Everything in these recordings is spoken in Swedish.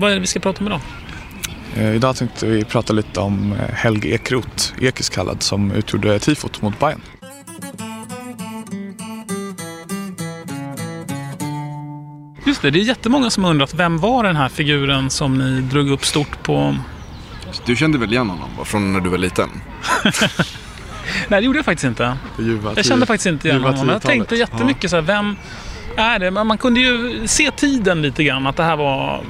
Vad är det vi ska prata om idag? Eh, idag tänkte vi prata lite om eh, Helge Ekroth, Ekis kallad, som utgjorde tifot mot Bayern. Just det, det är jättemånga som har undrat vem var den här figuren som ni drog upp stort på... Du kände väl igen honom va? från när du var liten? Nej, det gjorde jag faktiskt inte. Jag kände faktiskt inte igen honom. Jag tänkte jättemycket så här, vem är det? Man kunde ju se tiden lite grann, att det här var...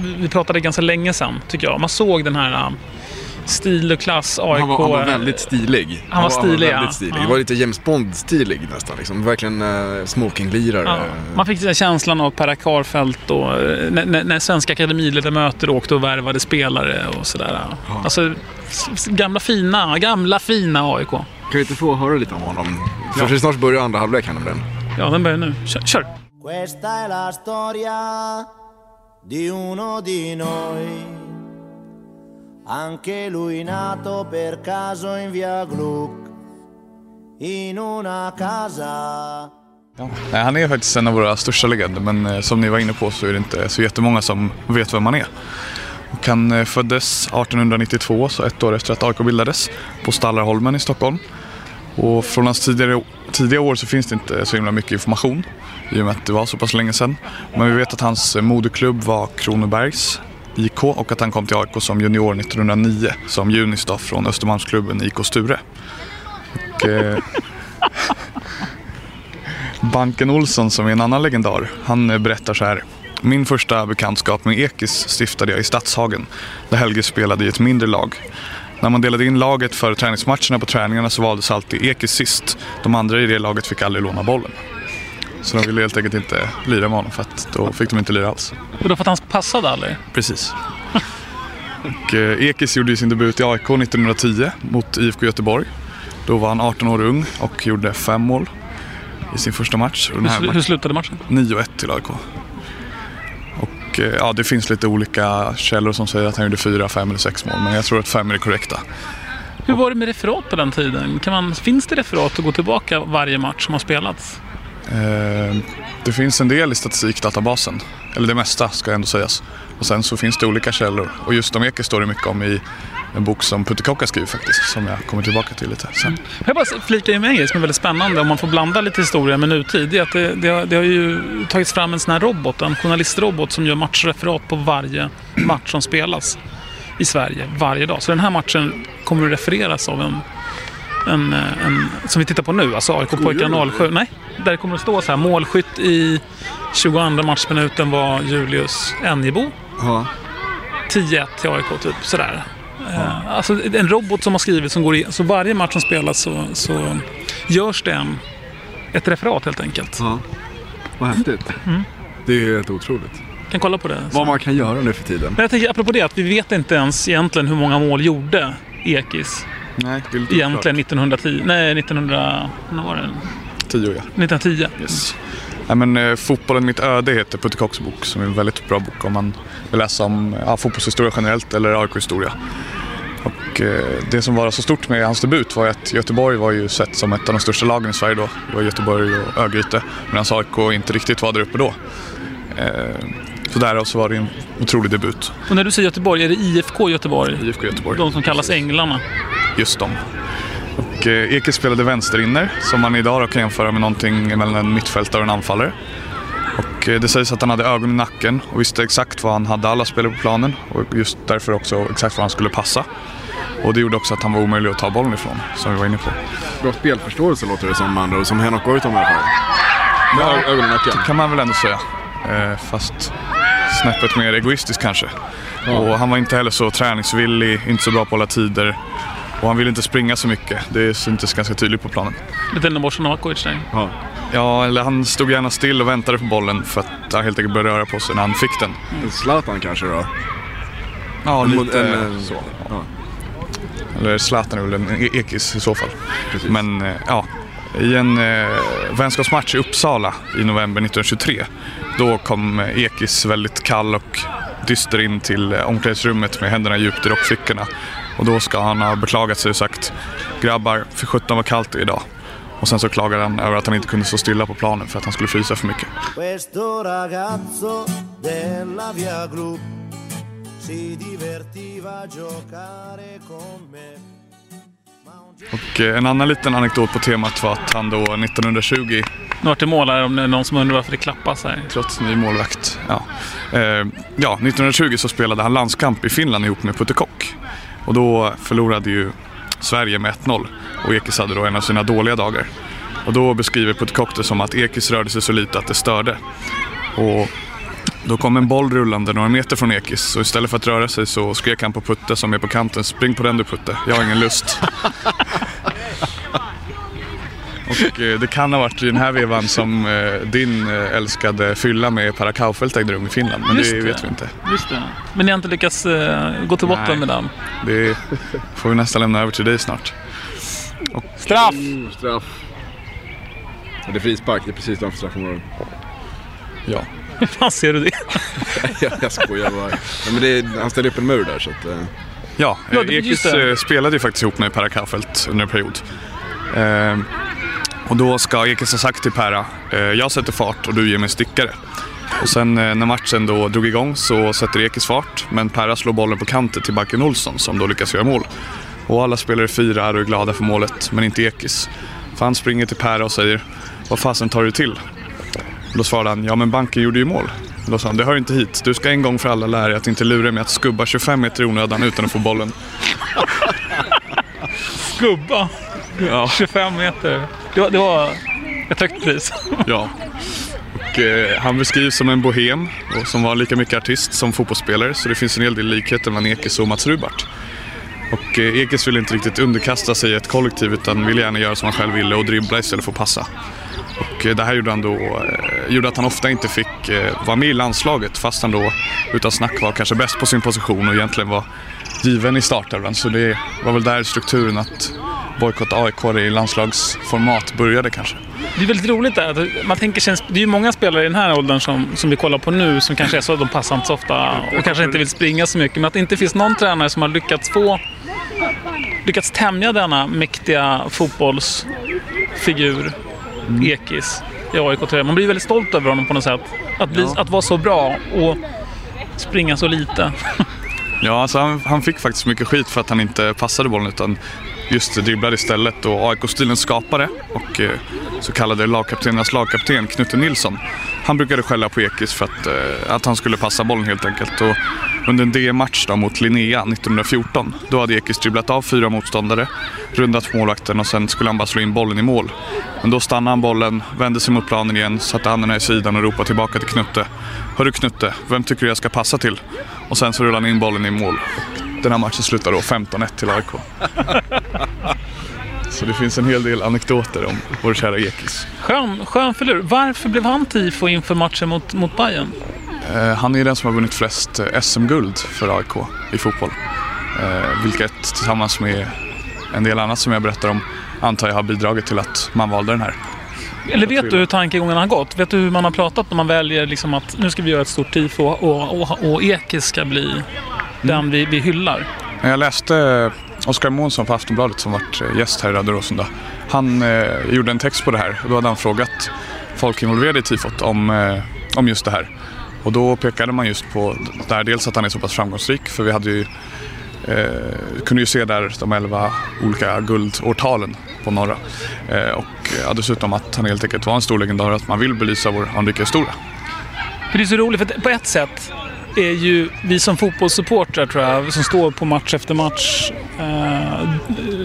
Vi pratade ganska länge sedan, tycker jag. Man såg den här äh, stil och klass AIK. Han var, han var väldigt stilig. Han var stilig, väldigt ja. stilig. Ja. Det var lite James Bond-stilig nästan. Liksom. Verkligen uh, smokinglirare. Ja, man fick den känslan av Per Karlfeldt och eh, när, när, när svenska akademiledamöter åkte och värvade spelare och sådär. Alltså, s- s- gamla fina, gamla fina AIK. Kan vi inte få höra lite om honom? För snart börjar andra halvlek här nämligen. Ja, den börjar nu. Kör! kör di uno di noi, anche lui nato per caso in via Gluck, in una casa Ja, han är faktiskt en av våra största legender, men eh, som ni var inne på så är det inte så jättemånga som vet vem han är. Och han eh, föddes 1892, så ett år efter att AIK bildades, på Stallarholmen i Stockholm. Och från hans tidigare, tidiga år så finns det inte så himla mycket information i och med att det var så pass länge sedan. Men vi vet att hans moderklubb var Kronobergs IK och att han kom till AIK som junior 1909 som junis då från Östermalmsklubben IK Sture. Och, eh, Banken Olsson som är en annan legendar, han berättar så här. Min första bekantskap med Ekis stiftade jag i Stadshagen, där Helge spelade i ett mindre lag. När man delade in laget för träningsmatcherna på träningarna så valdes alltid Ekis sist. De andra i det laget fick aldrig låna bollen. Så de ville helt enkelt inte lira med honom för att då fick de inte lira alls. Och då för att han passade aldrig? Precis. Och, eh, Ekis gjorde sin debut i AIK 1910 mot IFK Göteborg. Då var han 18 år ung och gjorde fem mål i sin första match. Hur, sl- hur matchen- slutade matchen? 9-1 till AIK. Och eh, ja, det finns lite olika källor som säger att han gjorde fyra, fem eller sex mål. Men jag tror att fem är det korrekta. Hur var det med referat på den tiden? Kan man, finns det referat att gå tillbaka varje match som har spelats? Eh, det finns en del i statistikdatabasen. Eller det mesta ska ändå sägas. Och sen så finns det olika källor. Och just om Eke står det mycket om i en bok som Putte Kokka skriver faktiskt. Som jag kommer tillbaka till lite sen. Jag bara flika in med en grej som är väldigt spännande om man får blanda lite historia med nutid. Det, är att det, det, har, det har ju tagits fram en sån här robot, en journalistrobot som gör matchreferat på varje match som spelas i Sverige varje dag. Så den här matchen kommer att refereras av en, en, eh, en som vi tittar på nu, alltså AIK-pojkarna 07. Nej, där kommer det stå så här, målskytt i 22 matchminuten var Julius Enjebo. Ja. 10-1 till AIK, typ sådär. Eh, Alltså en robot som har skrivit som går i, så varje match som spelas så, så görs det en, ett referat helt enkelt. ja. Vad häftigt. Det är helt otroligt. Kan kolla på det. Vad man kan göra nu för tiden. Men jag tänker apropå det att vi vet inte ens egentligen hur många mål gjorde Ekis Nej, det är lite egentligen 1910. Nej, 1900... När var det? Tio, ja. 1910. Yes. Nej, men, eh, Fotbollen mitt öde heter Putte Kocks bok som är en väldigt bra bok om man vill läsa om ja, fotbollshistoria generellt eller AIK-historia. Och, eh, det som var så stort med hans debut var att Göteborg var ju sett som ett av de största lagen i Sverige då. Det var Göteborg och Örgryte medan AIK inte riktigt var där uppe då. Eh, så därav så var det en otrolig debut. Och när du säger Göteborg, är det IFK Göteborg? IFK Göteborg. De som kallas Änglarna. Just dem. Och eh, Eke spelade vänsterinner som man idag då kan jämföra med någonting mellan en mittfältare och en anfallare. Och eh, det sägs att han hade ögon i nacken och visste exakt vad han hade alla spelare på planen och just därför också exakt vad han skulle passa. Och det gjorde också att han var omöjlig att ta bollen ifrån, som vi var inne på. Bra spelförståelse låter det som, man, som Henok Goitom i alla fall. Med ö- ögon i nacken. kan man väl ändå säga. Eh, fast snäppet mer egoistisk kanske. Och han var inte heller så träningsvillig, inte så bra på att hålla tider. Och han ville inte springa så mycket. Det syntes ganska tydligt på planen. Lite Novosa Novakovic där. Ja. Ja, eller han stod gärna still och väntade på bollen för att han helt enkelt började röra på sig när han fick den. Zlatan kanske då? Ja, lite en, eh, så. Ja. Eller Zlatan är väl en e- ekis i så fall. Precis. Men eh, ja, i en eh, vänskapsmatch i Uppsala i november 1923 då kom eh, Ekis väldigt kall och dyster in till omklädningsrummet med händerna djupt i rockfickorna. Och då ska han ha beklagat sig och sagt grabbar, för sjutton var kallt det idag. Och sen så klagade han över att han inte kunde stå stilla på planen för att han skulle frysa för mycket. Och eh, en annan liten anekdot på temat var att han då 1920 Nu vart det mål här om det är någon som undrar varför det klappas här. trots ny målvakt. Ja. Eh, ja, 1920 så spelade han landskamp i Finland ihop med Putte Kock. Och då förlorade ju Sverige med 1-0 och Ekis hade då en av sina dåliga dagar. Och då beskriver Putte Kock det som att Ekis rörde sig så lite att det störde. Och då kom en boll rullande några meter från Ekis och istället för att röra sig så skrek han på Putte som är på kanten. Spring på den du Putte, jag har ingen lust. Och eh, det kan ha varit i den här vevan som eh, din eh, älskade fylla med Per Kaufelt ägde rum i Finland. Men det, det. vet vi inte. Just det. Men ni har inte lyckats gå till botten med den? Det får vi nästan lämna över till dig snart. Straff! Mm, straff. Det är frispark, det är precis utanför straffområdet. Ja. Hur fan ser du det? jag, jag skojar bara. Ja, men det är, han ställer upp en mur där så att... Ja, Ja, Ekis spelade ju faktiskt ihop med Per Kaufelt under en period. Eh, och då ska Ekis ha sagt till Perra, eh, jag sätter fart och du ger mig en stickare. Och sen eh, när matchen då drog igång så sätter Ekis fart, men Perra slår bollen på kanten till backen Olsson som då lyckas göra mål. Och alla spelare firar och är glada för målet, men inte Ekis. För han springer till Perra och säger, vad fasen tar du till? Då svarade han, ja men banken gjorde ju mål. Då sa han, det hör inte hit. Du ska en gång för alla lära dig att inte lura mig att skubba 25 meter i onödan utan att få bollen. Gubba! Ja. 25 meter. Det var, det var ett högt pris. Ja. Och, eh, han beskrivs som en bohem och som var lika mycket artist som fotbollsspelare så det finns en hel del likheter mellan Ekis och Mats Rubart. Och eh, Ekis ville inte riktigt underkasta sig ett kollektiv utan ville gärna göra som han själv ville och dribbla istället för att passa. Och eh, det här gjorde, han då, eh, gjorde att han ofta inte fick eh, vara med i landslaget fast han då utan snack var kanske bäst på sin position och egentligen var given i startelvan. Så det var väl där strukturen att bojkotta AIK i landslagsformat började kanske. Det är väldigt roligt där. att Man tänker det är ju många spelare i den här åldern som, som vi kollar på nu som kanske är så att de passar inte så ofta och kanske inte vill springa så mycket. Men att det inte finns någon tränare som har lyckats få lyckats tämja denna mäktiga fotbollsfigur, Ekis, i AIK. Man blir väldigt stolt över honom på något sätt. Att, bli, att vara så bra och springa så lite. Ja, alltså han, han fick faktiskt mycket skit för att han inte passade bollen utan just dribblade istället. Och AIK-stilens skapare och eh, så kallade lagkaptenernas lagkapten Knutte Nilsson. Han brukade skälla på Ekis för att, eh, att han skulle passa bollen helt enkelt. Och under en DM-match mot Linnea 1914, då hade Ekis dribblat av fyra motståndare, rundat målvakten och sen skulle han bara slå in bollen i mål. Men då stannade han bollen, vände sig mot planen igen, satte händerna i sidan och ropade tillbaka till Knutte. Hörru Knutte, vem tycker du jag ska passa till? Och sen så rullade han in bollen i mål. Den här matchen slutar då 15-1 till AIK. Så det finns en hel del anekdoter om vår kära Ekis. Skön, skön filur. Varför blev han tifo inför matchen mot, mot Bayern? Eh, han är den som har vunnit flest eh, SM-guld för AIK i fotboll. Eh, vilket tillsammans med en del annat som jag berättar om antar jag har bidragit till att man valde den här. Eller vet du hur tankegången har gått? Vet du hur man har pratat när man väljer liksom att nu ska vi göra ett stort tifo och, och, och Ekis ska bli den vi, vi hyllar? Jag läste Oskar Månsson på Aftonbladet som varit eh, gäst här i Radio Rosendal. Han eh, gjorde en text på det här och då hade han frågat folk involverade i tifot om, eh, om just det här. Och då pekade man just på där dels att han är så pass framgångsrik för vi hade ju eh, kunde ju se där de 11 olika guldårtalen på norra. Eh, och ja, dessutom att han helt enkelt var en stor legendar och att man vill belysa vår anrika historia. Det är så roligt, för på ett sätt är ju vi som fotbollssupportrar tror jag, som står på match efter match eh,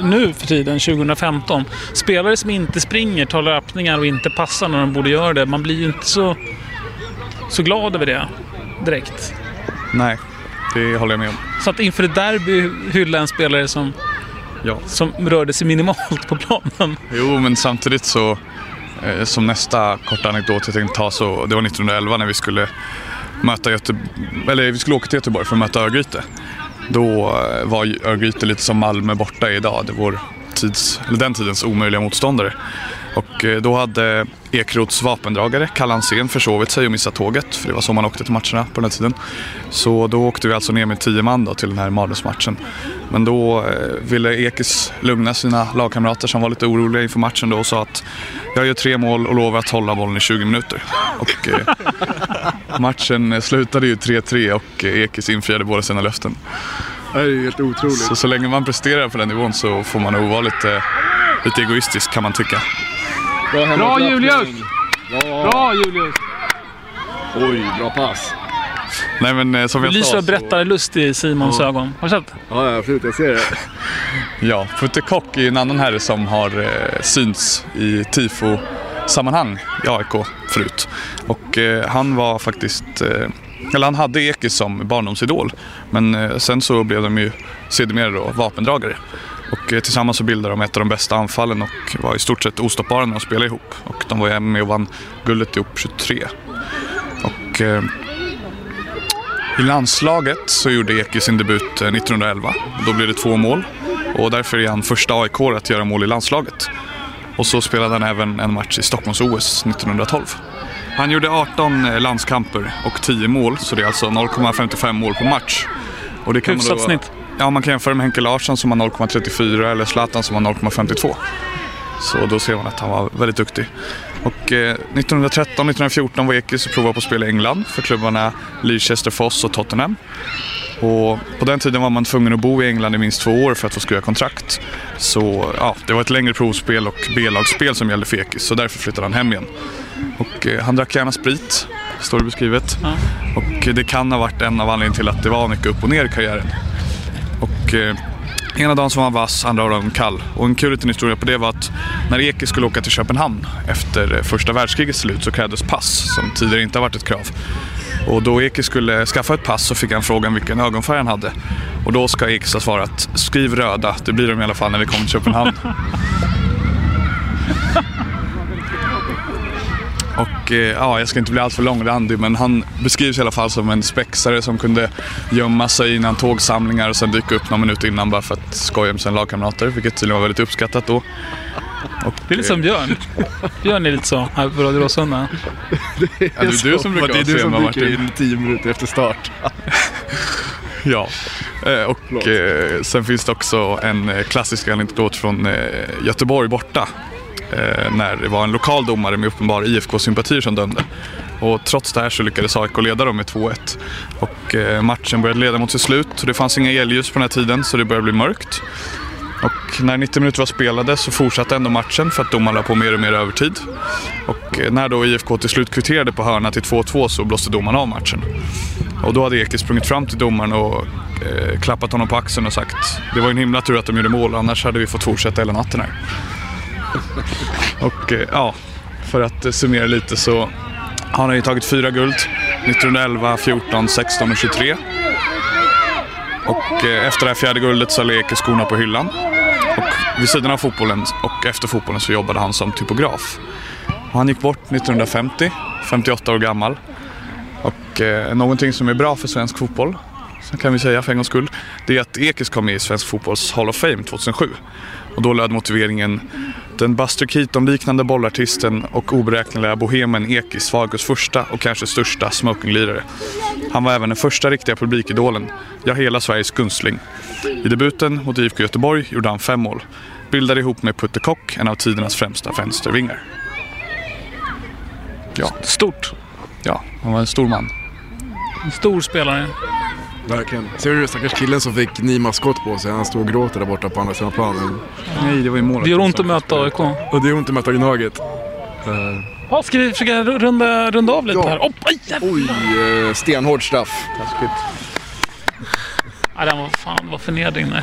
nu för tiden, 2015. Spelare som inte springer, tar löpningar och inte passar när de borde göra det. Man blir ju inte så, så glad över det direkt. Nej, det håller jag med om. Så att inför ett derby hylla en spelare som, Ja. som rörde sig minimalt på planen. Jo, men samtidigt så eh, som nästa korta anekdot jag tänkte ta så det var 1911 när vi skulle möta Göteborg, eller vi skulle åka till Göteborg för att möta Örgryte. Då eh, var Örgryte lite som Malmö borta idag. Det var tids, eller den tidens omöjliga motståndare. Och eh, då hade Ekrots vapendragare, Kalle Hansén, försovit sig och missat tåget. För det var så man åkte till matcherna på den här tiden. Så då åkte vi alltså ner med tio man då till den här mardrömsmatchen. Men då eh, ville Ekis lugna sina lagkamrater som var lite oroliga inför matchen då och sa att jag gör tre mål och lovar att hålla bollen i 20 minuter. Och matchen slutade ju 3-3 och Ekis infriade båda sina löften. Det här är ju helt otroligt. Så, så länge man presterar på den nivån så får man nog vara lite, lite egoistisk kan man tycka. Bra, Bra. Julius! Bra. Bra Julius! Oj, bra pass. Nej men eh, som jag lyser sa så, berättarlust i Simons ögon. Har du sett? Ja, ja, absolut. Jag ser det. ja, Putte Kock är en annan herre som har eh, synts i sammanhang i AIK förut. Och eh, han var faktiskt, eh, eller han hade Ekis som barndomsidol. Men eh, sen så blev de ju sedermera då vapendragare. Och eh, tillsammans så bildade de ett av de bästa anfallen och var i stort sett ostoppbara när de spelade ihop. Och de var ju med och vann guldet ihop 23. Och eh, i landslaget så gjorde Eki sin debut eh, 1911. Då blev det två mål och därför är han första aik att göra mål i landslaget. Och så spelade han även en match i Stockholms-OS 1912. Han gjorde 18 eh, landskamper och 10 mål, så det är alltså 0,55 mål på match. Och det kan man Hyfsat snitt. Ja, man kan jämföra med Henke Larsson som har 0,34 eller Zlatan som har 0,52. Så då ser man att han var väldigt duktig. Och eh, 1913-1914 var Ekis och provade på att spela i England för klubbarna Leicester Foss och Tottenham. Och på den tiden var man tvungen att bo i England i minst två år för att få skriva kontrakt. Så ja, det var ett längre provspel och B-lagsspel som gällde för Ekis, så därför flyttade han hem igen. Och eh, han drack gärna sprit, står det beskrivet. Ja. Och eh, det kan ha varit en av anledningarna till att det var mycket upp och ner i karriären. Och eh, ena dagen så var han vass, andra dagen kall. Och en kul liten historia på det var att när Eki skulle åka till Köpenhamn efter eh, första världskrigets slut så krävdes pass, som tidigare inte har varit ett krav. Och då Eke skulle skaffa ett pass så fick han frågan vilken ögonfärg han hade. Och då ska Ekis ha svarat skriv röda, det blir de i alla fall när vi kommer till Köpenhamn. Och eh, ja, jag ska inte bli alltför långrandig men han beskrivs i alla fall som en spexare som kunde gömma sig innan tågsamlingar och sen dyka upp någon minut innan bara för att skoja med sina lagkamrater, vilket tydligen var väldigt uppskattat då. Det är lite som Björn. Björn är lite så här på Radio Råsunda. Ja, det är du som brukar Det är vara du sen, som dyker Martin? in tio minuter efter start. Ja, eh, och eh, sen finns det också en eh, klassisk anekdot från eh, Göteborg borta. Eh, när det var en lokal domare med uppenbar IFK-sympatier som dömde. Och trots det här så lyckades AIK leda dem med 2-1. Och eh, matchen började leda mot sitt slut och det fanns inga elljus på den här tiden så det började bli mörkt. Och när 90 minuter var spelade så fortsatte ändå matchen för att domaren la på mer och mer övertid. Och eh, när då IFK till slut kvitterade på hörna till 2-2 så blåste domaren av matchen. Och då hade Eke sprungit fram till domaren och eh, klappat honom på axeln och sagt det var en himla tur att de gjorde mål annars hade vi fått fortsätta hela natten här. och eh, ja, för att eh, summera lite så har han ju tagit fyra guld 1911, 14, 16 och 23. Och eh, efter det här fjärde guldet så lägger Eke skorna på hyllan. Vid sidan av fotbollen och efter fotbollen så jobbade han som typograf. Och han gick bort 1950, 58 år gammal. Och eh, någonting som är bra för svensk fotboll, så kan vi säga för en gångs skull, det är att Ekis kom med i Svensk Fotbolls Hall of Fame 2007. Och då löd motiveringen den Buster Keaton-liknande bollartisten och oberäkneliga bohemen Ekis var August första och kanske största smokinglirare. Han var även den första riktiga publikidolen, ja hela Sveriges gunstling. I debuten mot IFK Göteborg gjorde han fem mål. Bildade ihop med Putte Kock, en av tidernas främsta vänstervingar. Ja, Stort. ja, han var en stor man. En stor spelare. Verkligen. Ser du stackars killen som fick Nima skott på sig? Han står och gråter där borta på andra sidan planen. Nej, det var ju målet. Det gör ont att möta AIK. Och det är ont att möta Gnaget. Ja, ska vi försöka runda, runda av lite Ja. här? Oh, aj. Oj, eh, stenhård straff. Nej, den var fan vad förnedring. Nej.